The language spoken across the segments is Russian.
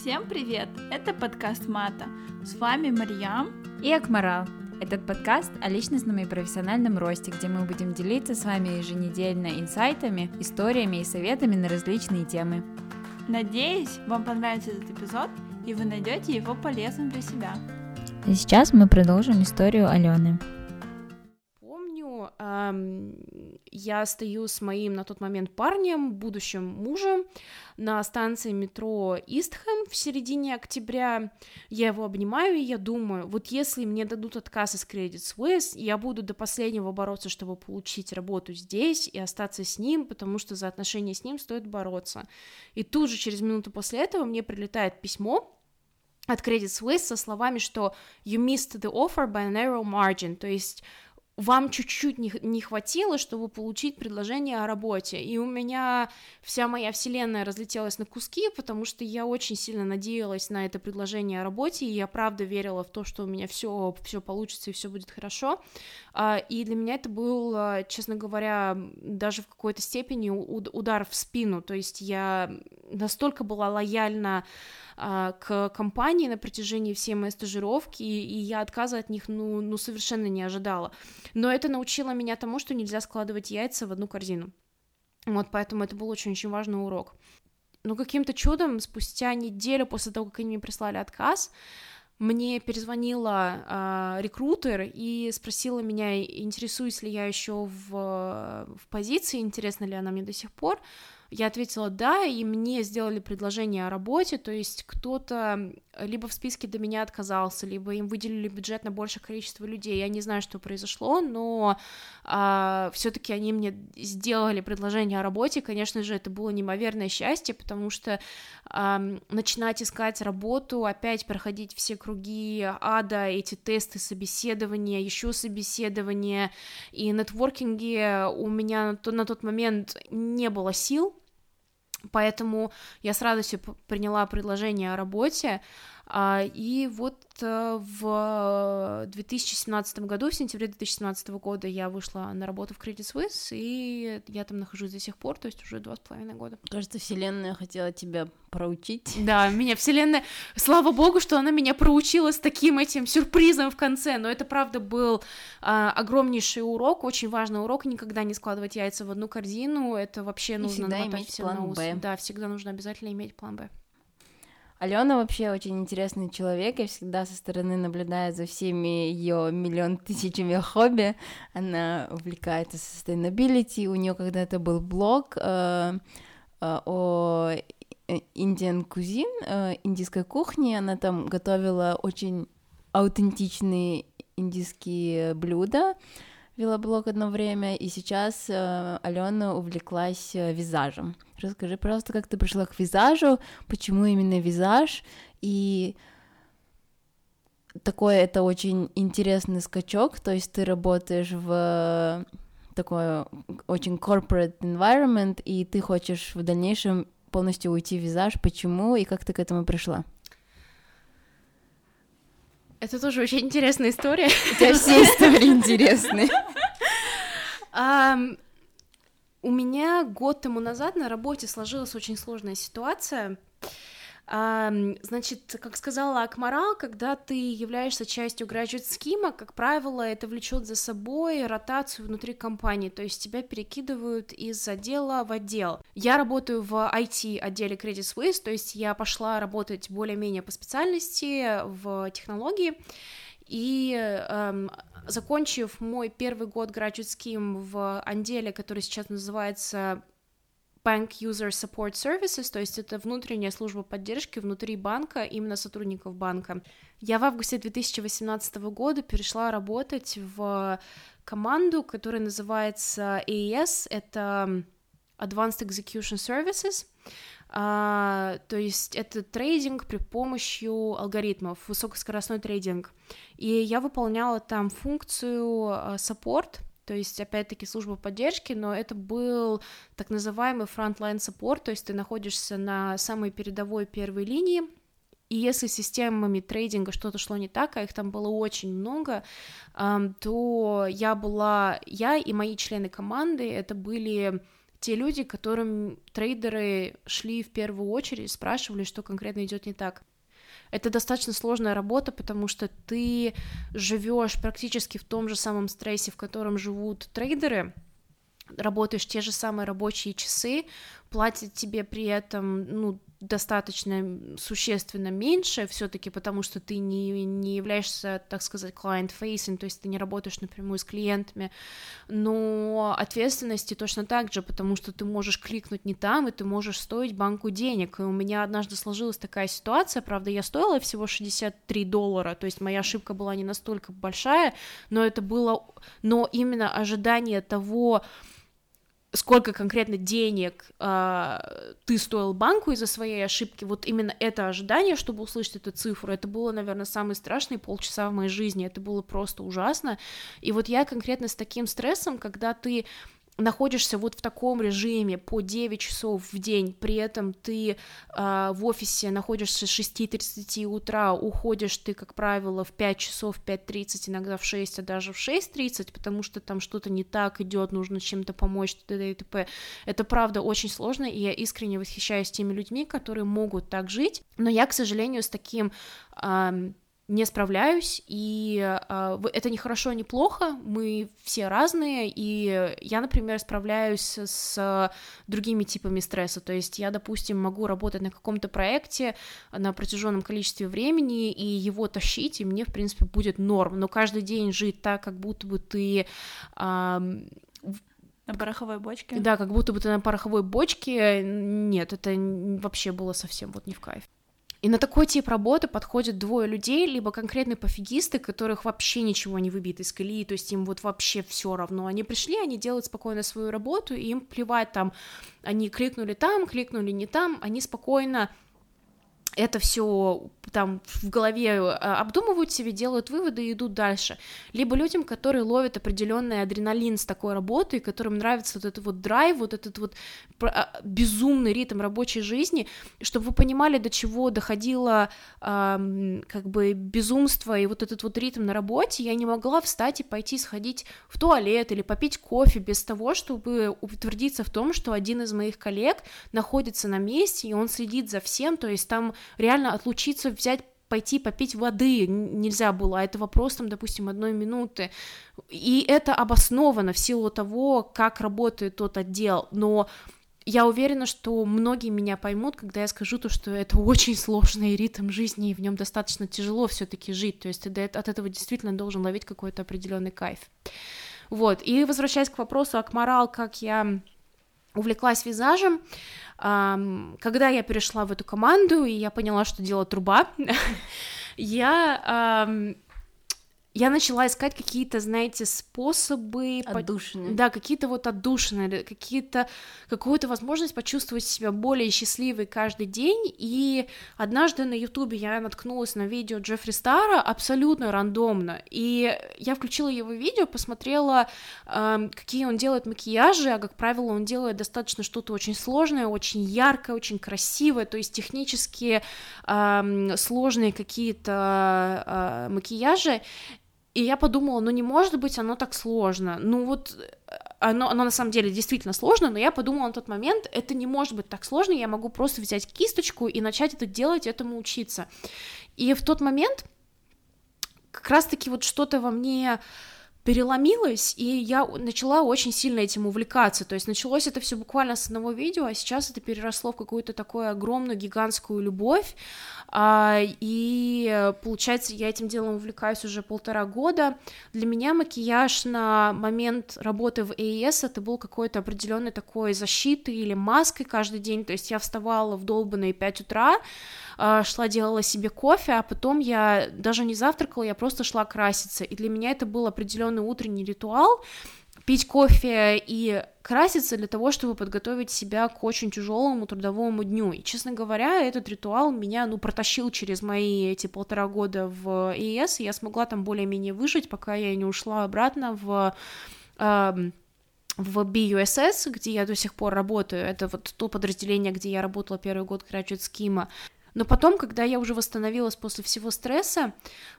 Всем привет! Это подкаст Мата. С вами Марьям и Акмарал. Этот подкаст о личностном и профессиональном росте, где мы будем делиться с вами еженедельно инсайтами, историями и советами на различные темы. Надеюсь, вам понравится этот эпизод, и вы найдете его полезным для себя. А сейчас мы продолжим историю Алены я стою с моим на тот момент парнем, будущим мужем, на станции метро Истхэм в середине октября. Я его обнимаю, и я думаю, вот если мне дадут отказ из Credit Suisse, я буду до последнего бороться, чтобы получить работу здесь и остаться с ним, потому что за отношения с ним стоит бороться. И тут же через минуту после этого мне прилетает письмо, от Credit Suisse со словами, что you missed the offer by a narrow margin, то есть вам чуть-чуть не, не хватило, чтобы получить предложение о работе. И у меня вся моя вселенная разлетелась на куски, потому что я очень сильно надеялась на это предложение о работе, и я правда верила в то, что у меня все, все получится и все будет хорошо. А, и для меня это был, а, честно говоря, даже в какой-то степени удар в спину. То есть я настолько была лояльна а, к компании на протяжении всей моей стажировки, и, я отказа от них, ну, ну, совершенно не ожидала. Но это научило меня тому, что нельзя складывать яйца в одну корзину. Вот, поэтому это был очень-очень важный урок. Но каким-то чудом, спустя неделю после того, как они мне прислали отказ, мне перезвонила э, рекрутер и спросила меня, интересуюсь ли я еще в, в позиции, интересна ли она мне до сих пор. Я ответила да, и мне сделали предложение о работе, то есть кто-то либо в списке до меня отказался, либо им выделили бюджет на большее количество людей. Я не знаю, что произошло, но а, все-таки они мне сделали предложение о работе. Конечно же, это было неимоверное счастье, потому что а, начинать искать работу, опять проходить все круги ада, эти тесты, собеседования, еще собеседования. И нетворкинги у меня на, тот момент не было сил, Поэтому я с радостью приняла предложение о работе, и вот э, в 2017 году, в сентябре 2017 года я вышла на работу в Credit Suisse, и я там нахожусь до сих пор, то есть уже два с половиной года. Кажется, вселенная хотела тебя проучить. Да, меня вселенная, слава богу, что она меня проучила с таким этим сюрпризом в конце, но это правда был а, огромнейший урок, очень важный урок, никогда не складывать яйца в одну корзину, это вообще нужно и иметь все план на ус. Б. Да, всегда нужно обязательно иметь план Б. Алена вообще очень интересный человек, я всегда со стороны наблюдаю за всеми ее миллион тысячами хобби. Она увлекается sustainability, у нее когда-то был блог э, э, о Indian cuisine, э, индийской кухне, она там готовила очень аутентичные индийские блюда, вела блог одно время, и сейчас э, Алена увлеклась э, визажем. Расскажи, пожалуйста, как ты пришла к визажу, почему именно визаж, и такой это очень интересный скачок, то есть ты работаешь в такой очень corporate environment, и ты хочешь в дальнейшем полностью уйти в визаж, почему и как ты к этому пришла? Это тоже очень интересная история. У тебя все истории интересные. У меня год тому назад на работе сложилась очень сложная ситуация. Значит, как сказала Акмарал, когда ты являешься частью graduate scheme, как правило, это влечет за собой ротацию внутри компании, то есть тебя перекидывают из отдела в отдел. Я работаю в IT отделе Credit Suisse, то есть я пошла работать более-менее по специальности в технологии, и закончив мой первый год graduate scheme в отделе, который сейчас называется Bank User Support Services, то есть это внутренняя служба поддержки внутри банка, именно сотрудников банка. Я в августе 2018 года перешла работать в команду, которая называется AES, это Advanced Execution Services, а, то есть это трейдинг при помощи алгоритмов, высокоскоростной трейдинг. И я выполняла там функцию саппорт, то есть, опять-таки, служба поддержки, но это был так называемый frontline support, то есть ты находишься на самой передовой первой линии, и если с системами трейдинга что-то шло не так, а их там было очень много, то я была, я и мои члены команды, это были те люди, которым трейдеры шли в первую очередь, спрашивали, что конкретно идет не так. Это достаточно сложная работа, потому что ты живешь практически в том же самом стрессе, в котором живут трейдеры, работаешь те же самые рабочие часы, платят тебе при этом, ну, достаточно существенно меньше все-таки, потому что ты не, не являешься, так сказать, client-facing, то есть ты не работаешь напрямую с клиентами, но ответственности точно так же, потому что ты можешь кликнуть не там, и ты можешь стоить банку денег, и у меня однажды сложилась такая ситуация, правда, я стоила всего 63 доллара, то есть моя ошибка была не настолько большая, но это было, но именно ожидание того, сколько конкретно денег э, ты стоил банку из-за своей ошибки, вот именно это ожидание, чтобы услышать эту цифру, это было, наверное, самые страшные полчаса в моей жизни, это было просто ужасно, и вот я конкретно с таким стрессом, когда ты находишься вот в таком режиме по 9 часов в день, при этом ты э, в офисе находишься с 6.30 утра, уходишь ты, как правило, в 5 часов, в 5.30, иногда в 6, а даже в 6.30, потому что там что-то не так идет, нужно чем-то помочь, т.д. и т.п. Это правда очень сложно, и я искренне восхищаюсь теми людьми, которые могут так жить, но я, к сожалению, с таким э, не справляюсь, и э, это не хорошо, не плохо, мы все разные, и я, например, справляюсь с другими типами стресса, то есть я, допустим, могу работать на каком-то проекте на протяженном количестве времени и его тащить, и мне, в принципе, будет норм, но каждый день жить так, как будто бы ты... Э, на пороховой бочке? Да, как будто бы ты на пороховой бочке. Нет, это вообще было совсем вот не в кайф. И на такой тип работы подходят двое людей, либо конкретные пофигисты, которых вообще ничего не выбит из колеи, то есть им вот вообще все равно. Они пришли, они делают спокойно свою работу, и им плевать там, они кликнули там, кликнули не там, они спокойно это все там в голове э, обдумывают себе, делают выводы и идут дальше. Либо людям, которые ловят определенный адреналин с такой работы, которым нравится вот этот вот драйв, вот этот вот а, безумный ритм рабочей жизни, чтобы вы понимали, до чего доходило как бы безумство и вот этот вот ритм на работе, я не могла встать и пойти сходить в туалет или попить кофе без того, чтобы утвердиться в том, что один из моих коллег находится на месте, и он следит за всем, то есть там реально отлучиться, взять пойти попить воды нельзя было, а это вопрос, там, допустим, одной минуты. И это обосновано в силу того, как работает тот отдел, но я уверена, что многие меня поймут, когда я скажу то, что это очень сложный ритм жизни, и в нем достаточно тяжело все-таки жить. То есть ты от этого действительно должен ловить какой-то определенный кайф. Вот. И возвращаясь к вопросу Акмарал, как я увлеклась визажем, когда я перешла в эту команду, и я поняла, что дело труба, я я начала искать какие-то, знаете, способы... Отдушины. Да, какие-то вот отдушины, какие-то... какую-то возможность почувствовать себя более счастливой каждый день, и однажды на ютубе я наткнулась на видео Джеффри Стара абсолютно рандомно, и я включила его видео, посмотрела, э, какие он делает макияжи, а, как правило, он делает достаточно что-то очень сложное, очень яркое, очень красивое, то есть технически э, сложные какие-то э, макияжи, и я подумала, ну не может быть оно так сложно. Ну вот э, оно, оно на самом деле действительно сложно, но я подумала на тот момент, это не может быть так сложно, я могу просто взять кисточку и начать это делать, этому учиться. И в тот момент как раз-таки вот что-то во мне переломилось, и я начала очень сильно этим увлекаться. То есть началось это все буквально с одного видео, а сейчас это переросло в какую-то такую огромную гигантскую любовь. А, и получается, я этим делом увлекаюсь уже полтора года. Для меня макияж на момент работы в АЭС это был какой-то определенный такой защитой или маской каждый день. То есть я вставала в долбанные 5 утра, шла делала себе кофе, а потом я даже не завтракала, я просто шла краситься. И для меня это был определенный утренний ритуал, пить кофе и краситься для того, чтобы подготовить себя к очень тяжелому трудовому дню. И, честно говоря, этот ритуал меня, ну, протащил через мои эти полтора года в ИС, и я смогла там более-менее выжить, пока я не ушла обратно в в BUSS, где я до сих пор работаю, это вот то подразделение, где я работала первый год Graduate Scheme, но потом, когда я уже восстановилась после всего стресса,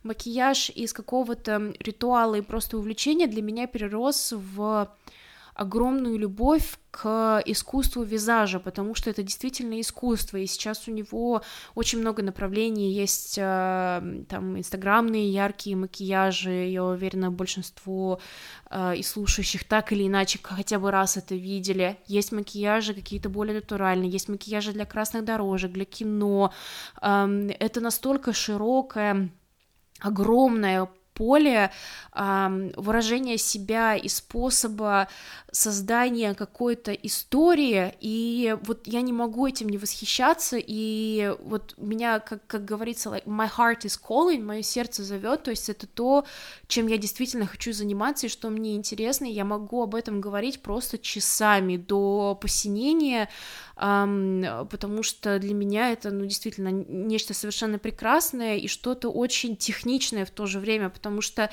макияж из какого-то ритуала и просто увлечения для меня перерос в огромную любовь к искусству визажа, потому что это действительно искусство, и сейчас у него очень много направлений, есть э, там инстаграмные яркие макияжи, я уверена, большинство э, и слушающих так или иначе хотя бы раз это видели, есть макияжи какие-то более натуральные, есть макияжи для красных дорожек, для кино, э, это настолько широкое огромное поле э, выражения себя и способа создания какой-то истории, и вот я не могу этим не восхищаться, и вот меня, как, как говорится, like, my heart is calling, мое сердце зовет, то есть это то, чем я действительно хочу заниматься, и что мне интересно, и я могу об этом говорить просто часами до посинения, потому что для меня это, ну, действительно, нечто совершенно прекрасное и что-то очень техничное в то же время, потому что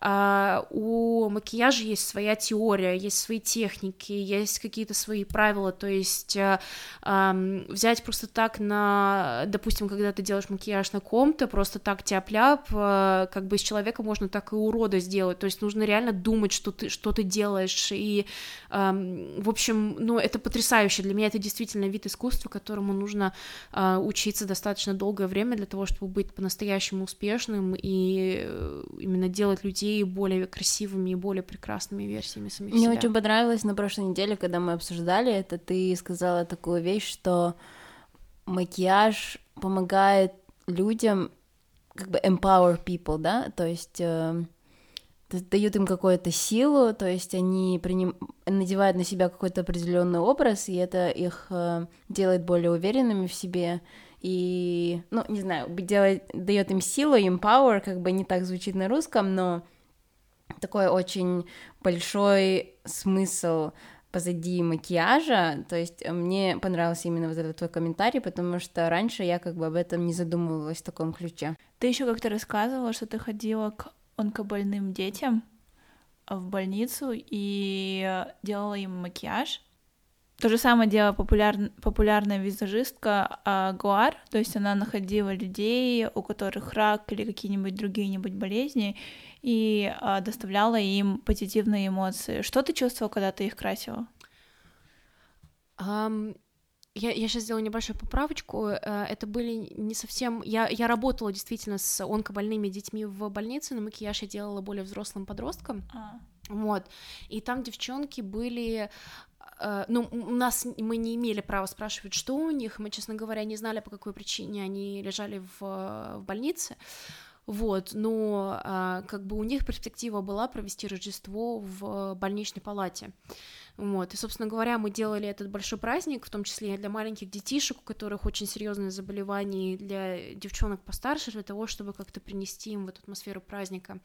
э, у макияжа есть своя теория, есть свои техники, есть какие-то свои правила, то есть э, э, взять просто так на, допустим, когда ты делаешь макияж на ком-то, просто так тяп-ляп, э, как бы из человека можно так и урода сделать, то есть нужно реально думать, что ты, что ты делаешь, и, э, в общем, ну, это потрясающе, для меня это действительно вид искусства, которому нужно э, учиться достаточно долгое время для того, чтобы быть по-настоящему успешным и э, именно делать людей более красивыми и более прекрасными версиями самих Мне себя. очень понравилось на прошлой неделе, когда мы обсуждали это, ты сказала такую вещь, что макияж помогает людям как бы empower people, да, то есть э, дают им какую-то силу, то есть они приним... надевают на себя какой-то определенный образ, и это их э, делает более уверенными в себе, и, ну, не знаю, делает, дает им силу, empower, как бы не так звучит на русском, но такой очень большой смысл позади макияжа, то есть мне понравился именно вот этот твой комментарий, потому что раньше я как бы об этом не задумывалась в таком ключе. Ты еще как-то рассказывала, что ты ходила к онкобольным детям в больницу и делала им макияж. То же самое делала популяр... популярная визажистка а, Гуар, то есть она находила людей, у которых рак или какие-нибудь другие-нибудь болезни, и а, доставляла им позитивные эмоции. Что ты чувствовала, когда ты их красила? Um, я, я сейчас сделаю небольшую поправочку. Э, это были не совсем... Я, я работала действительно с онкобольными детьми в больнице, но макияж я делала более взрослым подросткам. А. Вот. И там девчонки были э, ну, у нас мы не имели права спрашивать, что у них, мы, честно говоря, не знали, по какой причине они лежали в, в больнице, вот, но а, как бы у них перспектива была провести Рождество в больничной палате, вот, и, собственно говоря, мы делали этот большой праздник, в том числе и для маленьких детишек, у которых очень серьезные заболевания, и для девчонок постарше, для того, чтобы как-то принести им в эту атмосферу праздника.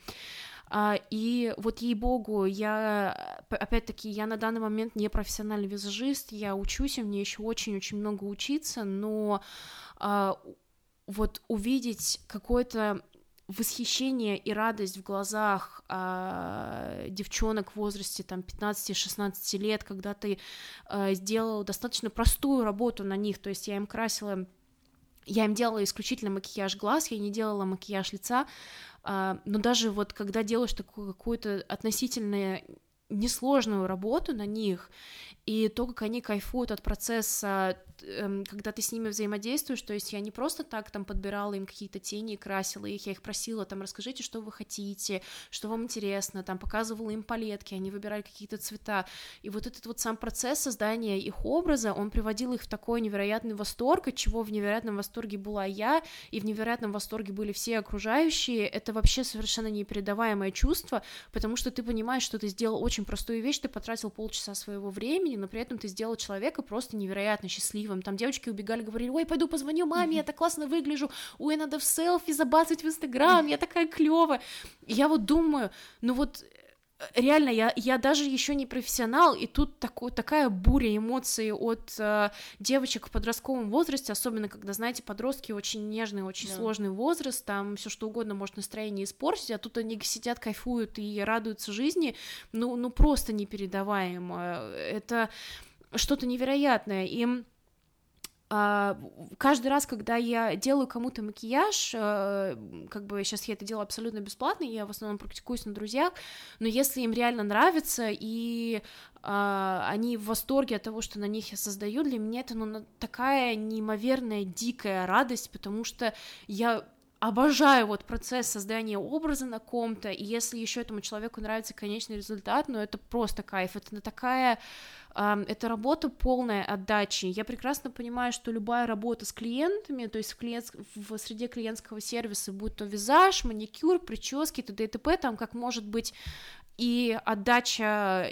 А, и вот ей-богу, я, опять-таки, я на данный момент не профессиональный визажист, я учусь, и мне еще очень-очень много учиться, но а, вот увидеть какой-то восхищение и радость в глазах э, девчонок в возрасте там 15-16 лет, когда ты э, сделал достаточно простую работу на них, то есть я им красила я им делала исключительно макияж глаз, я не делала макияж лица, э, но даже вот когда делаешь такую какую-то относительно несложную работу на них, и то, как они кайфуют от процесса Эм, когда ты с ними взаимодействуешь, то есть я не просто так там подбирала им какие-то тени и красила их, я их просила там, расскажите, что вы хотите, что вам интересно, там, показывала им палетки, они выбирали какие-то цвета, и вот этот вот сам процесс создания их образа, он приводил их в такой невероятный восторг, от чего в невероятном восторге была я, и в невероятном восторге были все окружающие, это вообще совершенно непередаваемое чувство, потому что ты понимаешь, что ты сделал очень простую вещь, ты потратил полчаса своего времени, но при этом ты сделал человека просто невероятно счастливым. Там девочки убегали, говорили, ой, пойду позвоню маме, я так классно выгляжу, ой, надо в селфи забацать в Инстаграм, я такая клевая. Я вот думаю, ну вот реально, я, я даже еще не профессионал, и тут такой, такая буря эмоций от э, девочек в подростковом возрасте, особенно когда, знаете, подростки очень нежный, очень да. сложный возраст, там все что угодно может настроение испортить, а тут они сидят, кайфуют и радуются жизни, ну, ну просто непередаваемо. Это что-то невероятное. Им а, каждый раз, когда я делаю кому-то макияж, э, как бы сейчас я это делаю абсолютно бесплатно, я в основном практикуюсь на друзьях, но если им реально нравится и а, они в восторге от того, что на них я создаю, для меня это ну, такая неимоверная дикая радость, потому что я обожаю вот процесс создания образа на ком-то, и если еще этому человеку нравится конечный результат, ну это просто кайф, это такая это работа полная отдачи. Я прекрасно понимаю, что любая работа с клиентами, то есть в, клиент, в среде клиентского сервиса, будь то визаж, маникюр, прически, т.д. и т.п., там как может быть и отдача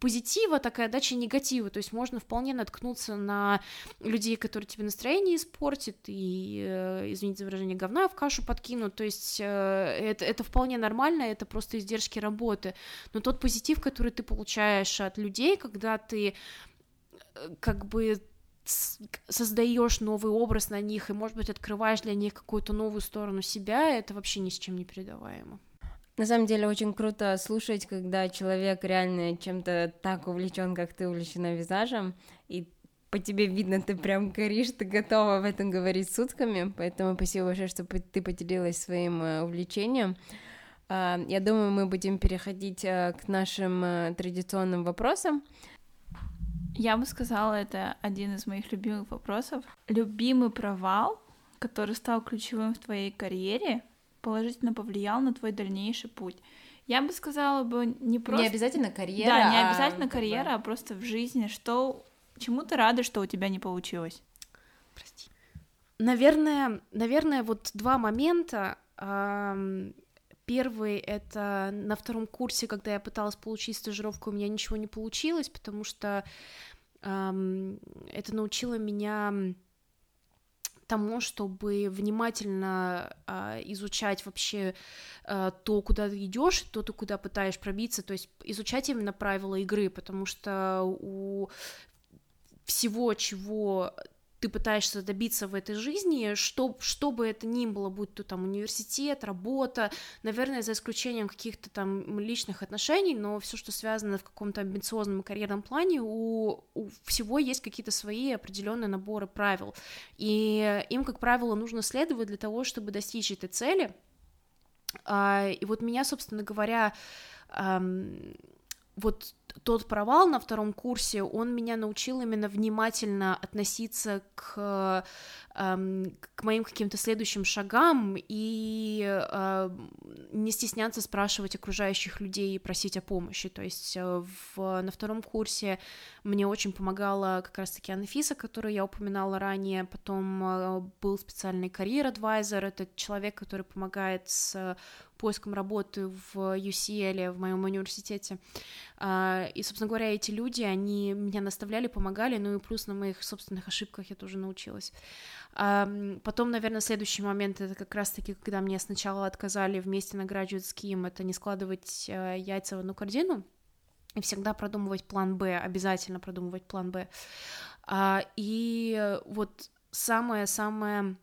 позитива, такая отдача негатива, то есть можно вполне наткнуться на людей, которые тебе настроение испортят и, э, извините за выражение, говна в кашу подкинут, то есть э, это, это вполне нормально, это просто издержки работы, но тот позитив, который ты получаешь от людей, когда ты э, как бы создаешь новый образ на них и, может быть, открываешь для них какую-то новую сторону себя, это вообще ни с чем не передаваемо. На самом деле очень круто слушать, когда человек реально чем-то так увлечен, как ты увлечена визажем, и по тебе видно, ты прям горишь, ты готова в этом говорить сутками, поэтому спасибо большое, что ты поделилась своим э, увлечением. А, я думаю, мы будем переходить э, к нашим э, традиционным вопросам. Я бы сказала, это один из моих любимых вопросов. Любимый провал, который стал ключевым в твоей карьере, положительно повлиял на твой дальнейший путь. Я бы сказала бы не просто... Не обязательно карьера. Да, не обязательно а... карьера, а просто в жизни. Что... Чему ты рада, что у тебя не получилось? Прости. Наверное, наверное, вот два момента. Первый — это на втором курсе, когда я пыталась получить стажировку, у меня ничего не получилось, потому что это научило меня тому, чтобы внимательно э, изучать вообще э, то, куда ты идешь, то, ты куда пытаешь пробиться, то есть изучать именно правила игры, потому что у всего, чего ты пытаешься добиться в этой жизни, что, что бы это ни было, будь то там университет, работа, наверное, за исключением каких-то там личных отношений, но все, что связано в каком-то амбициозном карьерном плане, у, у всего есть какие-то свои определенные наборы правил, и им, как правило, нужно следовать для того, чтобы достичь этой цели. А, и вот меня, собственно говоря, вот тот провал на втором курсе, он меня научил именно внимательно относиться к, эм, к моим каким-то следующим шагам и э, не стесняться спрашивать окружающих людей и просить о помощи. То есть э, в, на втором курсе мне очень помогала как раз-таки Анфиса, которую я упоминала ранее, потом э, был специальный карьер-адвайзер, это человек, который помогает с поиском работы в UCL, в моем университете. А, и, собственно говоря, эти люди, они меня наставляли, помогали, ну и плюс на моих собственных ошибках я тоже научилась. Потом, наверное, следующий момент, это как раз-таки, когда мне сначала отказали вместе на Graduate Scheme, это не складывать э, яйца в одну корзину, и всегда продумывать план Б, обязательно продумывать план Б. А, и вот самое-самое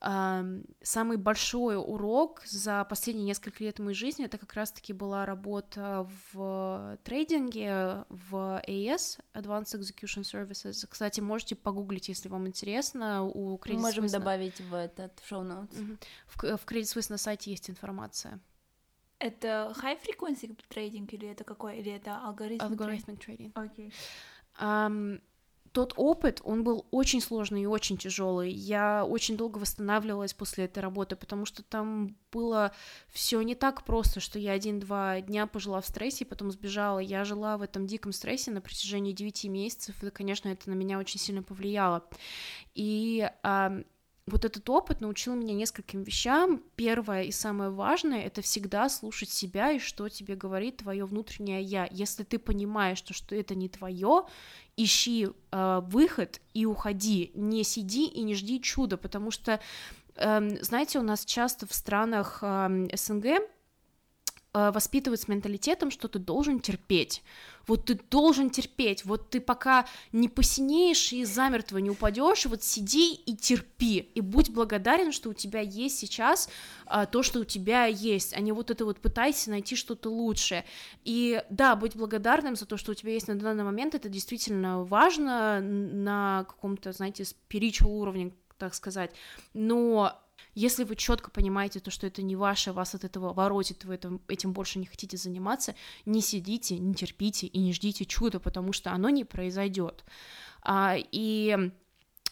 самый большой урок за последние несколько лет моей жизни это как раз-таки была работа в трейдинге в AES Advanced Execution Services. Кстати, можете погуглить, если вам интересно. У Credit Мы можем Suisse добавить в этот шоу notes. В, в Credit Suisse на сайте есть информация. Это high frequency трейдинг или это какой? Или это алгоритм? Algorithmic trading. Окей. Okay. Um, тот опыт, он был очень сложный и очень тяжелый. Я очень долго восстанавливалась после этой работы, потому что там было все не так просто, что я один-два дня пожила в стрессе и потом сбежала. Я жила в этом диком стрессе на протяжении девяти месяцев, и, конечно, это на меня очень сильно повлияло. И а, вот этот опыт научил меня нескольким вещам. Первое и самое важное — это всегда слушать себя и что тебе говорит твое внутреннее «я». Если ты понимаешь, что, что это не твое, ищи э, выход и уходи, не сиди и не жди чуда, потому что, э, знаете, у нас часто в странах э, СНГ воспитывают с менталитетом, что ты должен терпеть. Вот ты должен терпеть, вот ты пока не посинеешь и замертво не упадешь, вот сиди и терпи, и будь благодарен, что у тебя есть сейчас а, то, что у тебя есть, а не вот это вот пытайся найти что-то лучшее. И да, быть благодарным за то, что у тебя есть на данный момент, это действительно важно на каком-то, знаете, spiritual уровне, так сказать, но если вы четко понимаете то, что это не ваше, вас от этого воротит, вы этим, этим больше не хотите заниматься, не сидите, не терпите и не ждите чуда, потому что оно не произойдет. А, и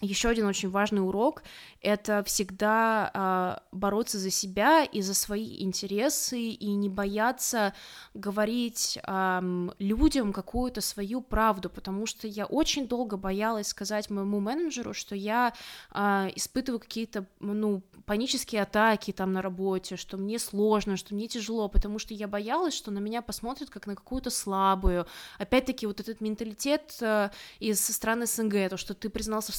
еще один очень важный урок — это всегда а, бороться за себя и за свои интересы, и не бояться говорить а, людям какую-то свою правду, потому что я очень долго боялась сказать моему менеджеру, что я а, испытываю какие-то, ну, панические атаки там на работе, что мне сложно, что мне тяжело, потому что я боялась, что на меня посмотрят как на какую-то слабую. Опять-таки вот этот менталитет э, из стран СНГ, то, что ты признался в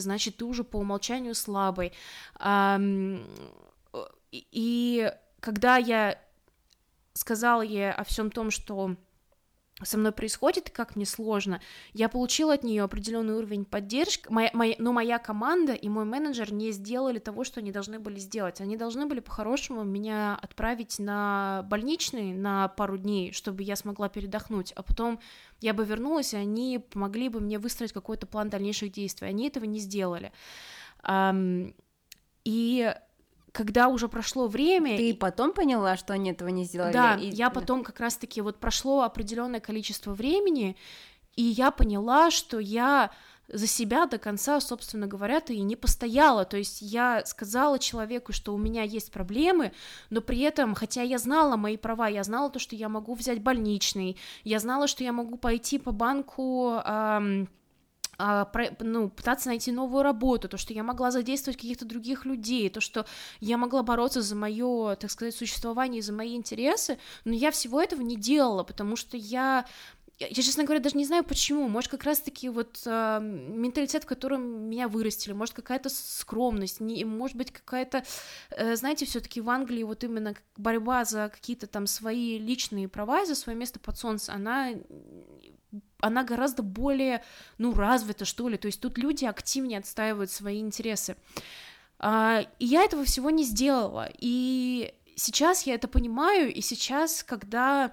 значит, ты уже по умолчанию слабый. И когда я сказала ей о всем том, что со мной происходит как мне сложно, я получила от нее определенный уровень поддержки, моя, моя, но моя команда и мой менеджер не сделали того, что они должны были сделать. Они должны были по-хорошему меня отправить на больничный на пару дней, чтобы я смогла передохнуть, а потом я бы вернулась, и они помогли бы мне выстроить какой-то план дальнейших действий. Они этого не сделали. И когда уже прошло время... Ты потом поняла, что они этого не сделали? Да, и... я потом как раз-таки вот прошло определенное количество времени, и я поняла, что я за себя до конца, собственно говоря-то и не постояла. То есть я сказала человеку, что у меня есть проблемы, но при этом, хотя я знала мои права, я знала то, что я могу взять больничный, я знала, что я могу пойти по банку... Эм, ну, пытаться найти новую работу, то, что я могла задействовать каких-то других людей, то, что я могла бороться за мое, так сказать, существование, за мои интересы, но я всего этого не делала, потому что я я, честно говоря, даже не знаю почему. Может, как раз-таки вот э, менталитет, в котором меня вырастили, может, какая-то скромность, не, может быть, какая-то, э, знаете, все-таки в Англии вот именно борьба за какие-то там свои личные права, за свое место под солнцем, она она гораздо более, ну, развита, что ли, то есть тут люди активнее отстаивают свои интересы. А, и я этого всего не сделала, и сейчас я это понимаю, и сейчас, когда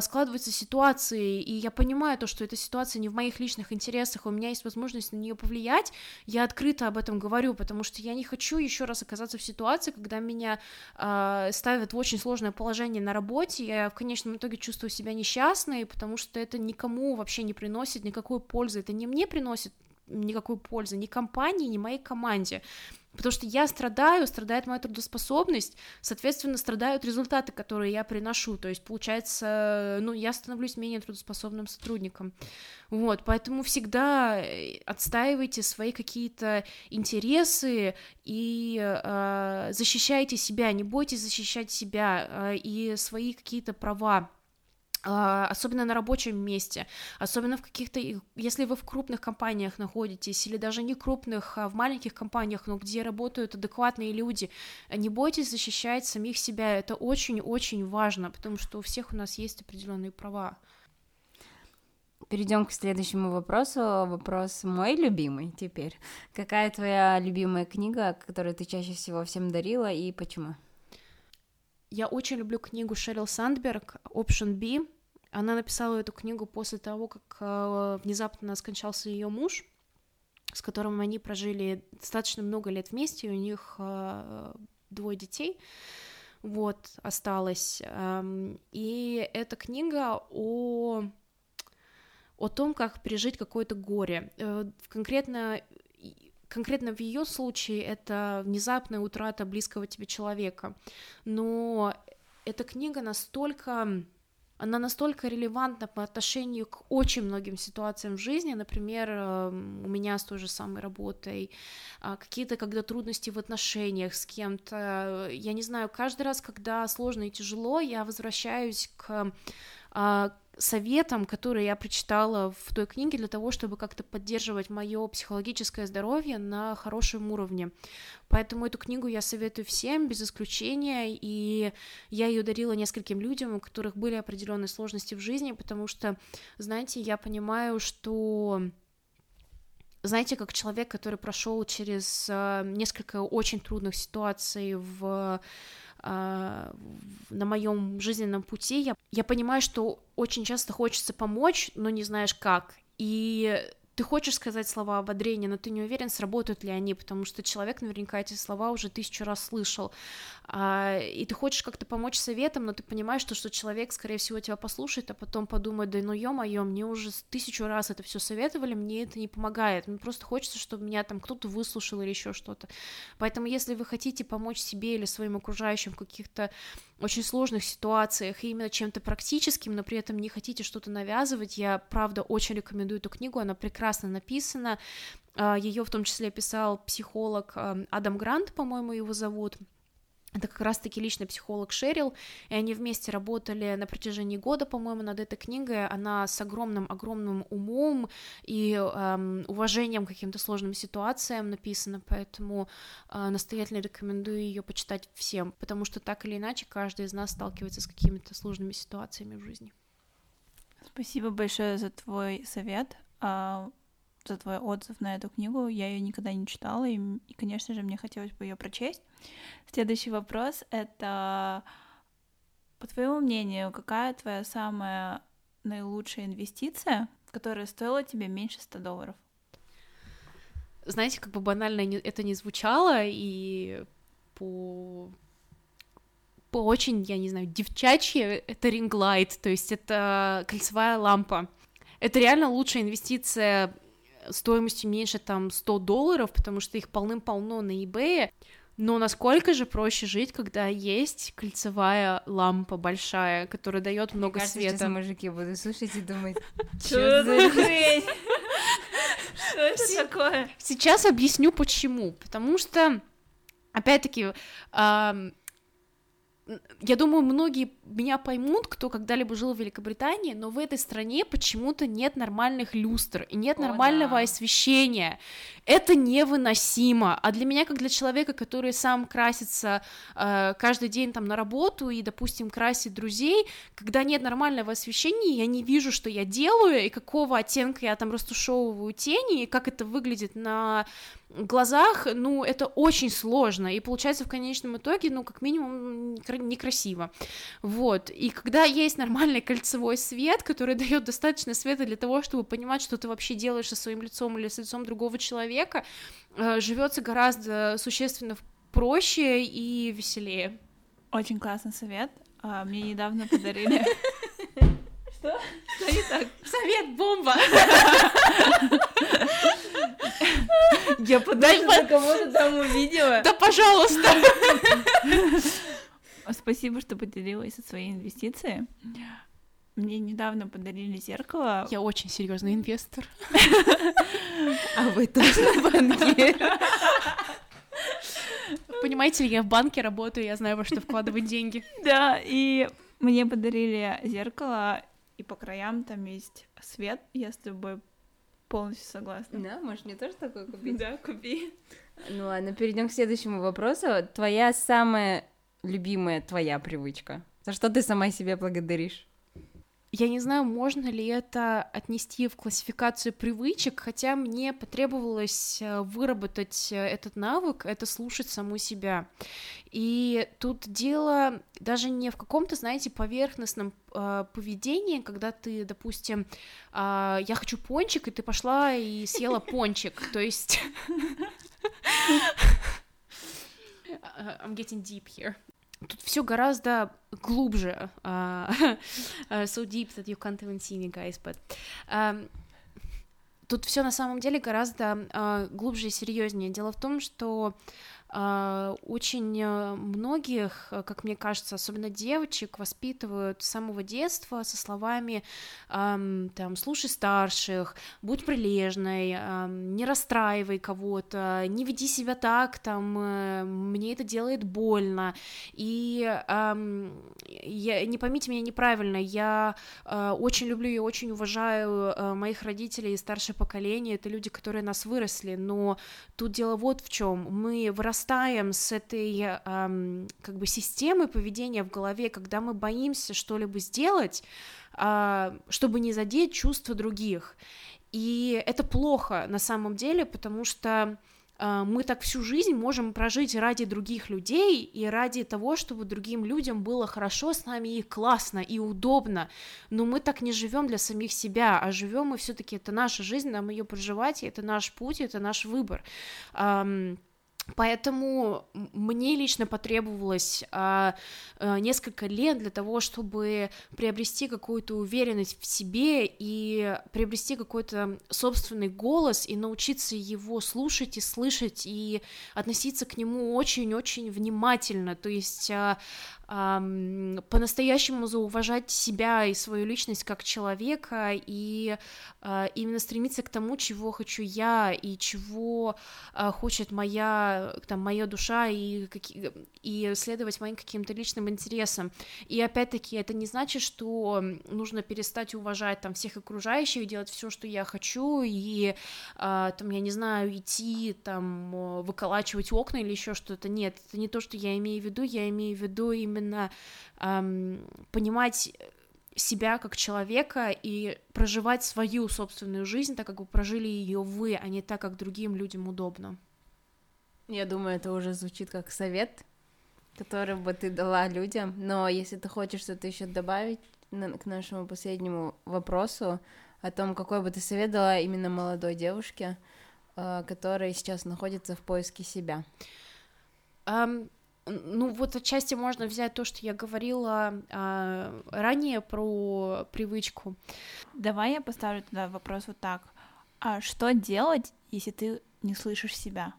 складываются ситуации, и я понимаю то, что эта ситуация не в моих личных интересах, у меня есть возможность на нее повлиять, я открыто об этом говорю, потому что я не хочу еще раз оказаться в ситуации, когда меня э, ставят в очень сложное положение на работе, я в конечном итоге чувствую себя несчастной, потому что это никому вообще не приносит никакой пользы, это не мне приносит никакой пользы ни компании, ни моей команде. Потому что я страдаю, страдает моя трудоспособность, соответственно, страдают результаты, которые я приношу. То есть, получается, ну, я становлюсь менее трудоспособным сотрудником. Вот, поэтому всегда э, отстаивайте свои какие-то интересы и э, защищайте себя, не бойтесь защищать себя э, и свои какие-то права особенно на рабочем месте, особенно в каких-то, если вы в крупных компаниях находитесь, или даже не крупных, а в маленьких компаниях, но где работают адекватные люди, не бойтесь защищать самих себя, это очень-очень важно, потому что у всех у нас есть определенные права. Перейдем к следующему вопросу. Вопрос мой любимый теперь. Какая твоя любимая книга, которую ты чаще всего всем дарила, и почему? Я очень люблю книгу Шерил Сандберг «Option B». Она написала эту книгу после того, как э, внезапно скончался ее муж, с которым они прожили достаточно много лет вместе, у них э, двое детей, вот, осталось. Эм, и эта книга о о том, как пережить какое-то горе. Э, конкретно конкретно в ее случае это внезапная утрата близкого тебе человека. Но эта книга настолько она настолько релевантна по отношению к очень многим ситуациям в жизни, например, эм, у меня с той же самой работой, а, какие-то когда трудности в отношениях с кем-то, я не знаю, каждый раз, когда сложно и тяжело, я возвращаюсь к советом, который я прочитала в той книге для того, чтобы как-то поддерживать мое психологическое здоровье на хорошем уровне. Поэтому эту книгу я советую всем, без исключения, и я ее дарила нескольким людям, у которых были определенные сложности в жизни, потому что, знаете, я понимаю, что знаете, как человек, который прошел через э, несколько очень трудных ситуаций в на моем жизненном пути, я, я понимаю, что очень часто хочется помочь, но не знаешь как. И ты хочешь сказать слова ободрения, но ты не уверен, сработают ли они, потому что человек наверняка эти слова уже тысячу раз слышал. А, и ты хочешь как-то помочь советом, но ты понимаешь, что, что человек, скорее всего, тебя послушает, а потом подумает, да ну ё-моё, мне уже тысячу раз это все советовали, мне это не помогает. Мне просто хочется, чтобы меня там кто-то выслушал или еще что-то. Поэтому, если вы хотите помочь себе или своим окружающим в каких-то очень сложных ситуациях и именно чем-то практическим, но при этом не хотите что-то навязывать, я правда очень рекомендую эту книгу, она прекрасно написана, а, ее в том числе писал психолог а, Адам Грант, по-моему, его зовут, это как раз-таки личный психолог Шерил, и они вместе работали на протяжении года, по-моему, над этой книгой. Она с огромным-огромным умом и эм, уважением к каким-то сложным ситуациям написана, поэтому э, настоятельно рекомендую ее почитать всем, потому что так или иначе каждый из нас сталкивается с какими-то сложными ситуациями в жизни. Спасибо большое за твой совет. За твой отзыв на эту книгу. Я ее никогда не читала, и, и, конечно же, мне хотелось бы ее прочесть. Следующий вопрос — это, по твоему мнению, какая твоя самая наилучшая инвестиция, которая стоила тебе меньше 100 долларов? Знаете, как бы банально это не звучало, и по по очень, я не знаю, девчачье, это ринглайт, то есть это кольцевая лампа. Это реально лучшая инвестиция стоимостью меньше там 100 долларов, потому что их полным-полно на eBay. Но насколько же проще жить, когда есть кольцевая лампа большая, которая дает много кажется, света. Сейчас мужики будут слушать и думать, что за хрень? Что это такое? Сейчас объясню почему. Потому что, опять-таки, я думаю, многие меня поймут, кто когда-либо жил в Великобритании, но в этой стране почему-то нет нормальных люстр и нет О, нормального да. освещения. Это невыносимо. А для меня, как для человека, который сам красится э, каждый день там на работу и, допустим, красит друзей, когда нет нормального освещения, я не вижу, что я делаю и какого оттенка я там растушевываю тени и как это выглядит на глазах, ну, это очень сложно, и получается в конечном итоге, ну, как минимум, некрасиво, вот, и когда есть нормальный кольцевой свет, который дает достаточно света для того, чтобы понимать, что ты вообще делаешь со своим лицом или с лицом другого человека, э, живется гораздо существенно проще и веселее. Очень классный совет. А, мне недавно подарили... Что? Что не так? Совет бомба! Я подальше кого-то там увидела. Да, пожалуйста. Спасибо, что поделилась своей инвестицией. Мне недавно подарили зеркало. Я очень серьезный инвестор. А вы тоже банкир. Понимаете ли, я в банке работаю, я знаю, во что вкладывать деньги. Да, и мне подарили зеркало, и по краям там есть свет. Я с тобой полностью согласна. Да, можешь мне тоже такое купить? Да, купи. Ну ладно, перейдем к следующему вопросу. Твоя самая любимая твоя привычка? За что ты сама себя благодаришь? Я не знаю, можно ли это отнести в классификацию привычек, хотя мне потребовалось э, выработать э, этот навык, это слушать саму себя. И тут дело даже не в каком-то, знаете, поверхностном э, поведении, когда ты, допустим, э, я хочу пончик, и ты пошла и съела пончик, то есть... I'm getting deep here. Тут все гораздо глубже. Uh, so deep that you can't even see me, guys, but... Um, тут все на самом деле гораздо uh, глубже и серьезнее. Дело в том, что очень э, многих, э, как мне кажется, особенно девочек, воспитывают с самого детства со словами там «слушай старших», «будь прилежной», «не расстраивай кого-то», «не веди себя так», там э, «мне это делает больно». И я, не поймите меня неправильно, я очень люблю и очень уважаю моих родителей и старшее поколение, это люди, которые нас выросли, но тут дело вот в чем, мы вырастаем вырастаем с этой эм, как бы системы поведения в голове, когда мы боимся что-либо сделать, э, чтобы не задеть чувства других. И это плохо на самом деле, потому что э, мы так всю жизнь можем прожить ради других людей и ради того, чтобы другим людям было хорошо с нами и классно и удобно. Но мы так не живем для самих себя, а живем мы все-таки это наша жизнь, нам ее проживать, и это наш путь, это наш выбор. Эм, Поэтому мне лично потребовалось а, а, несколько лет для того, чтобы приобрести какую-то уверенность в себе и приобрести какой-то собственный голос и научиться его слушать и слышать и относиться к нему очень-очень внимательно. То есть а, по-настоящему зауважать себя и свою личность как человека и а, именно стремиться к тому, чего хочу я и чего а, хочет моя там моя душа и и следовать моим каким-то личным интересам. И опять-таки это не значит, что нужно перестать уважать там всех окружающих, делать все, что я хочу и а, там я не знаю идти там выколачивать окна или еще что-то. Нет, это не то, что я имею в виду. Я имею в виду именно именно эм, понимать себя как человека и проживать свою собственную жизнь так, как вы прожили ее вы, а не так, как другим людям удобно. Я думаю, это уже звучит как совет, который бы ты дала людям. Но если ты хочешь что-то еще добавить к нашему последнему вопросу о том, какой бы ты совет дала именно молодой девушке, э, которая сейчас находится в поиске себя. Um, ну, вот отчасти можно взять то, что я говорила а, ранее про привычку. Давай я поставлю туда вопрос вот так. А что делать, если ты не слышишь себя?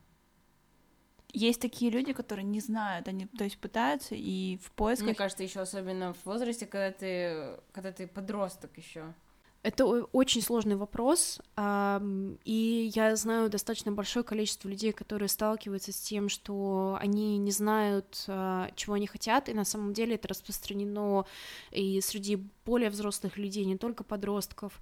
Есть такие люди, которые не знают, они, то есть, пытаются и в поисках. Мне кажется, еще особенно в возрасте, когда ты, когда ты подросток еще. Это очень сложный вопрос, и я знаю достаточно большое количество людей, которые сталкиваются с тем, что они не знают, а, чего они хотят, и на самом деле это распространено и среди более взрослых людей, не только подростков.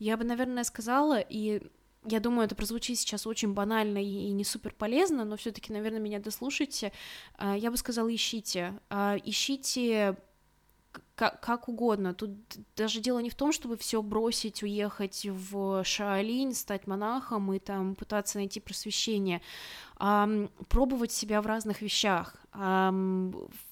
Я бы, наверное, сказала, и я думаю, это прозвучит сейчас очень банально и не супер полезно, но все-таки, наверное, меня дослушайте. А, я бы сказала, ищите, а, ищите как, как угодно. Тут даже дело не в том, чтобы все бросить, уехать в Шаолинь, стать монахом и там пытаться найти просвещение, а пробовать себя в разных вещах, а,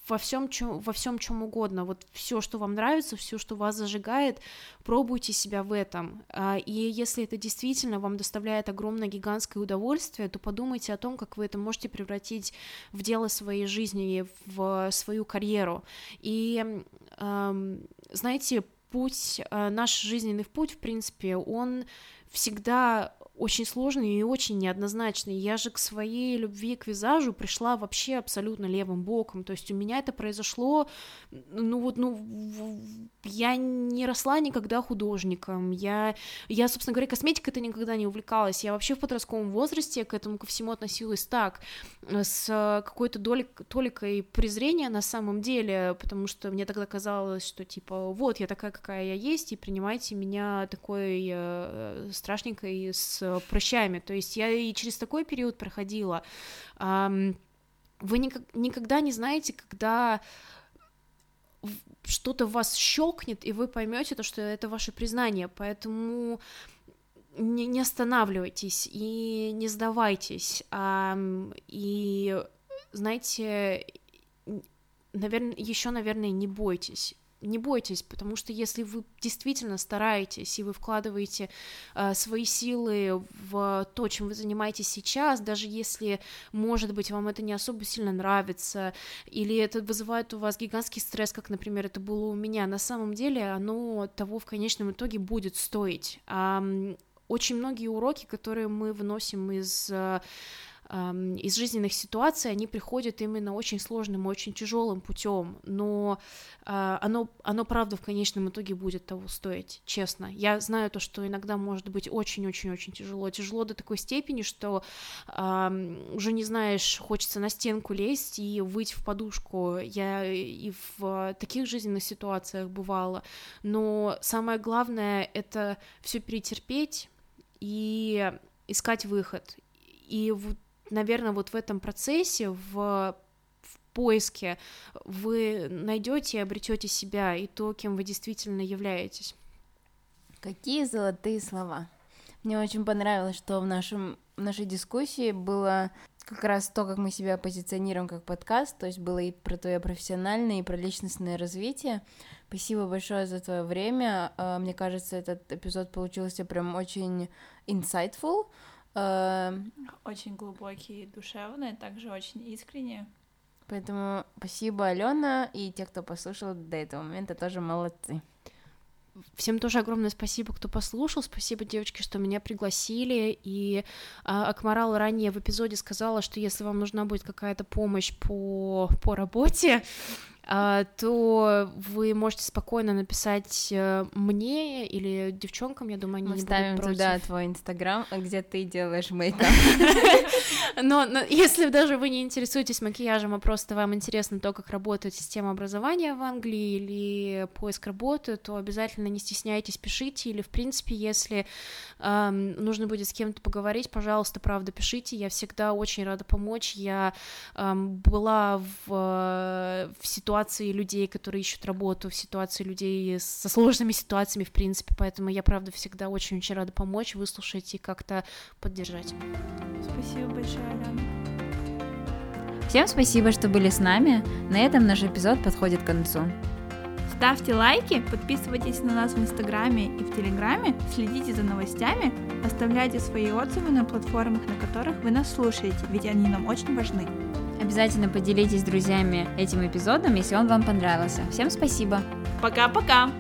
во всем, чем, во всем чем угодно. Вот все, что вам нравится, все, что вас зажигает, пробуйте себя в этом. А, и если это действительно вам доставляет огромное гигантское удовольствие, то подумайте о том, как вы это можете превратить в дело своей жизни, в свою карьеру. И знаете, путь, э, наш жизненный путь, в принципе, он всегда очень сложный и очень неоднозначный. Я же к своей любви к визажу пришла вообще абсолютно левым боком. То есть у меня это произошло, ну вот, ну, я не росла никогда художником. Я, я собственно говоря, косметикой это никогда не увлекалась. Я вообще в подростковом возрасте к этому ко всему относилась так, с какой-то долей, толикой презрения на самом деле, потому что мне тогда казалось, что типа вот я такая, какая я есть, и принимайте меня такой э, страшненькой с прыщами. То есть я и через такой период проходила. Вы никогда не знаете, когда что-то вас щелкнет, и вы поймете то, что это ваше признание. Поэтому не, останавливайтесь и не сдавайтесь. И знаете, наверное, еще, наверное, не бойтесь не бойтесь, потому что если вы действительно стараетесь и вы вкладываете э, свои силы в то, чем вы занимаетесь сейчас, даже если, может быть, вам это не особо сильно нравится, или это вызывает у вас гигантский стресс, как, например, это было у меня, на самом деле оно того в конечном итоге будет стоить. А, очень многие уроки, которые мы выносим из из жизненных ситуаций, они приходят именно очень сложным, очень тяжелым путем, но а, оно, оно правда в конечном итоге будет того стоить, честно. Я знаю то, что иногда может быть очень-очень-очень тяжело, тяжело до такой степени, что уже не знаешь, хочется на стенку лезть и выть в подушку. Я и в таких жизненных ситуациях бывала, но самое главное это все перетерпеть и искать выход. И вот, наверное, вот в этом процессе, в поиске вы найдете и обретете себя и то, кем вы действительно являетесь. Какие золотые слова. Мне очень понравилось, что в, нашем, в нашей дискуссии было как раз то, как мы себя позиционируем как подкаст, то есть было и про твое профессиональное, и про личностное развитие. Спасибо большое за твое время. А, мне кажется, этот эпизод получился прям очень insightful. А, очень глубокий, душевный, также очень искренний. Поэтому спасибо, Алена, и те, кто послушал до этого момента, тоже молодцы. Всем тоже огромное спасибо, кто послушал. Спасибо, девочки, что меня пригласили. И а, Акмарал ранее в эпизоде сказала, что если вам нужна будет какая-то помощь по, по работе, то вы можете спокойно написать э, мне или девчонкам, я думаю, они Мы не ставим будут туда твой инстаграм, где ты делаешь мейкап. Но, но если даже вы не интересуетесь макияжем, а просто вам интересно то, как работает система образования в Англии или поиск работы, то обязательно не стесняйтесь, пишите, или, в принципе, если эм, нужно будет с кем-то поговорить, пожалуйста, правда, пишите, я всегда очень рада помочь, я эм, была в, в ситуации, ситуации людей, которые ищут работу, в ситуации людей со сложными ситуациями, в принципе, поэтому я, правда, всегда очень-очень рада помочь, выслушать и как-то поддержать. Спасибо большое, Алена. Всем спасибо, что были с нами. На этом наш эпизод подходит к концу. Ставьте лайки, подписывайтесь на нас в Инстаграме и в Телеграме, следите за новостями, оставляйте свои отзывы на платформах, на которых вы нас слушаете, ведь они нам очень важны. Обязательно поделитесь с друзьями этим эпизодом, если он вам понравился. Всем спасибо. Пока-пока.